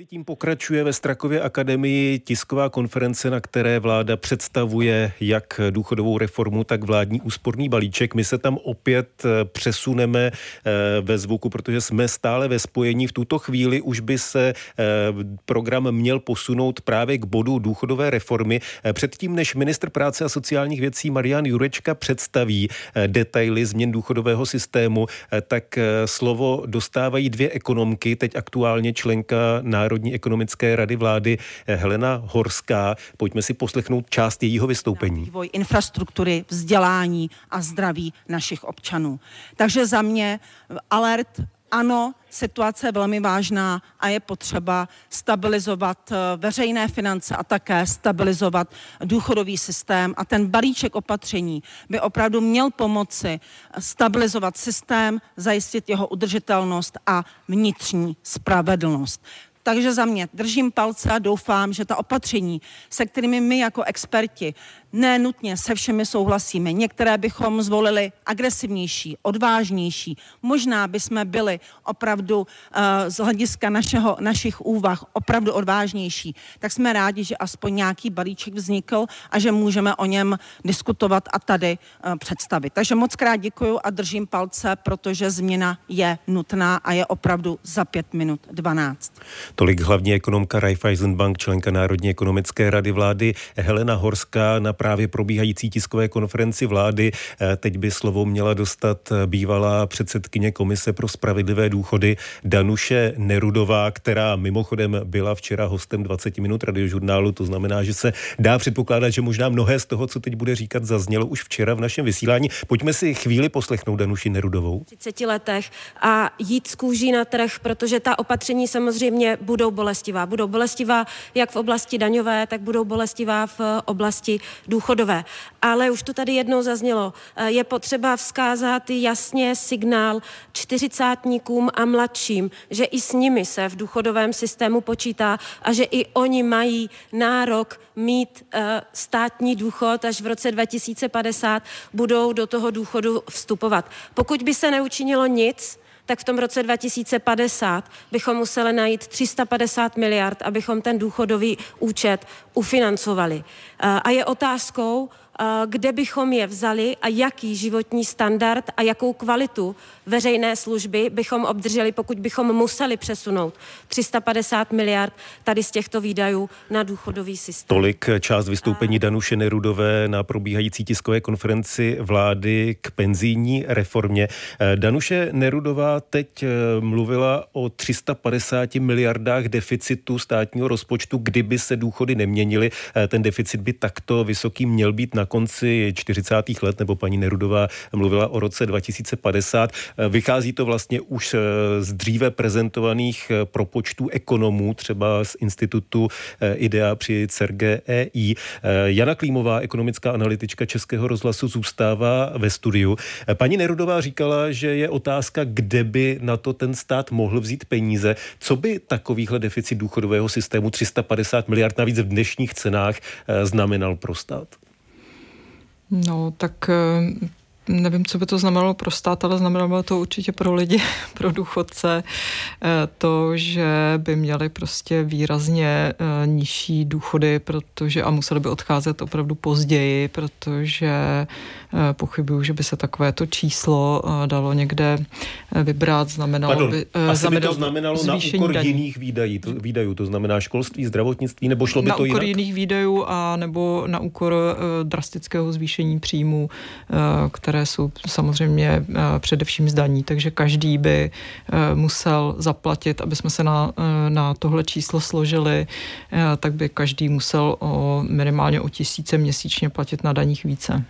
Mezitím pokračuje ve Strakově akademii tisková konference, na které vláda představuje jak důchodovou reformu, tak vládní úsporný balíček. My se tam opět eh, přesuneme eh, ve zvuku, protože jsme stále ve spojení. V tuto chvíli už by se eh, program měl posunout právě k bodu důchodové reformy. Předtím, než ministr práce a sociálních věcí Marian Jurečka představí detaily změn důchodového systému, tak slovo dostávají dvě ekonomky, teď aktuálně členka Národní ekonomické rady vlády eh, Helena Horská. Pojďme si poslechnout část jejího vystoupení. Vývoj infrastruktury, vzdělání a zdraví našich občanů. Takže za mě alert ano, situace je velmi vážná a je potřeba stabilizovat eh, veřejné finance a také stabilizovat důchodový systém. A ten balíček opatření by opravdu měl pomoci stabilizovat systém, zajistit jeho udržitelnost a vnitřní spravedlnost. Takže za mě držím palce a doufám, že ta opatření, se kterými my jako experti ne nutně se všemi souhlasíme. Některé bychom zvolili agresivnější, odvážnější. Možná bychom byli opravdu uh, z hlediska našeho, našich úvah opravdu odvážnější. Tak jsme rádi, že aspoň nějaký balíček vznikl a že můžeme o něm diskutovat a tady uh, představit. Takže moc krát děkuju a držím palce, protože změna je nutná a je opravdu za pět minut 12. Tolik hlavní ekonomka Raiffeisenbank, členka Národní ekonomické rady vlády Helena Horská na právě probíhající tiskové konferenci vlády. Eh, teď by slovo měla dostat eh, bývalá předsedkyně Komise pro spravedlivé důchody Danuše Nerudová, která mimochodem byla včera hostem 20 minut radiožurnálu. To znamená, že se dá předpokládat, že možná mnohé z toho, co teď bude říkat, zaznělo už včera v našem vysílání. Pojďme si chvíli poslechnout Danuši Nerudovou. 30 letech a jít z kůží na trh, protože ta opatření samozřejmě budou bolestivá. Budou bolestivá jak v oblasti daňové, tak budou bolestivá v oblasti důchodové. Ale už to tady jednou zaznělo, eh, je potřeba vzkázat jasně signál čtyřicátníkům a mladším, že i s nimi se v důchodovém systému počítá a že i oni mají nárok mít eh, státní důchod až v roce 2050 budou do toho důchodu vstupovat. Pokud by se neučinilo nic, tak v tom roce 2050 bychom museli najít 350 miliard, abychom ten důchodový účet ufinancovali. Eh, a je otázkou, kde bychom je vzali a jaký životní standard a jakou kvalitu veřejné služby bychom obdrželi, pokud bychom museli přesunout 350 miliard tady z těchto výdajů na důchodový systém. Tolik část vystoupení Danuše Nerudové na probíhající tiskové konferenci vlády k penzijní reformě. Eh, Danuše Nerudová teď mluvila o 350 miliardách deficitu státního rozpočtu, kdyby se důchody neměnily. Ten deficit by takto vysoký měl být na konci 40. let, nebo paní Nerudová mluvila o roce 2050. Vychází to vlastně už eh, z dříve prezentovaných eh, propočtů ekonomů, třeba z institutu eh, IDEA při CERGEI. Jana Klímová, ekonomická analytička Českého rozhlasu, zůstává ve studiu. Paní Nerudová říkala, že je otázka, kde by na to ten stát mohl vzít peníze. Co by takovýhle deficit důchodového systému 350 miliard navíc v dnešních cenách znamenal pro stát? No, tak nevím, co by to znamenalo pro stát, ale znamenalo to určitě pro lidi, pro důchodce, eh, to, že by měli prostě výrazně eh, nižší důchody, protože a museli by odcházet opravdu později, protože eh, pochybuju, že by se takovéto číslo dalo někde vybrat. Znamenalo Pardon, by, asi znamenalo by to znamenalo na úkor daní. jiných výdají, to, výdajů, to znamená školství, zdravotnictví, nebo šlo by na to jinak? Na úkor jiných výdajů a nebo na úkor drastického zvýšení příjmů, které které jsou samozřejmě eh, především zdaní, takže každý by eh, musel zaplatit, aby jsme se na, eh, na tohle číslo složili, tak by každý musel o, minimálně o tisíce měsíčně platit na daních více.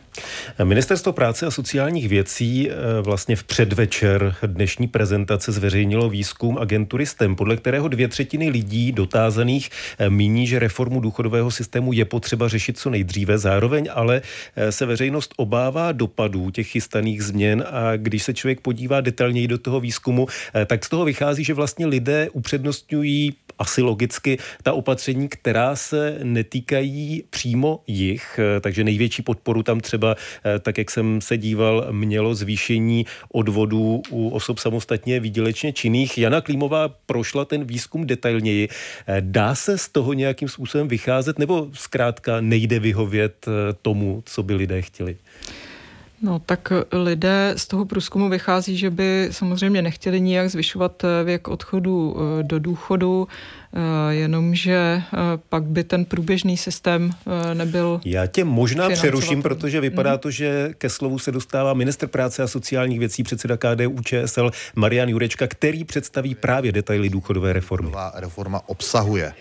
Ministerstvo práce a sociálních věcí vlastně v předvečer dnešní prezentace zveřejnilo výzkum agentury STEM, podle kterého dvě třetiny lidí dotázaných míní, že reformu důchodového systému je potřeba řešit co nejdříve. Zároveň ale se veřejnost obává dopadů těch těch chystaných změn a když se člověk podívá detailněji do toho výzkumu, tak z toho vychází, že vlastně lidé upřednostňují asi logicky ta opatření, která se netýkají přímo jich, takže největší podporu tam třeba, tak jak jsem se díval, mělo zvýšení odvodů u osob samostatně výdělečně činných. Jana Klímová prošla ten výzkum detailněji. Dá se z toho nějakým způsobem vycházet nebo zkrátka nejde vyhovět tomu, co by lidé chtěli? No tak lidé z toho průzkumu vychází, že by samozřejmě nechtěli nijak zvyšovat eh, věk odchodu eh, do důchodu, eh, jenomže pak by ten průběžný systém nebyl. Já tě možná přeruším, protože vypadá to, že ke slovu se dostává minister práce a sociálních věcí, předseda KDU ČSL Marian Jurečka, který představí právě detaily důchodové reformy. Nová reforma obsahuje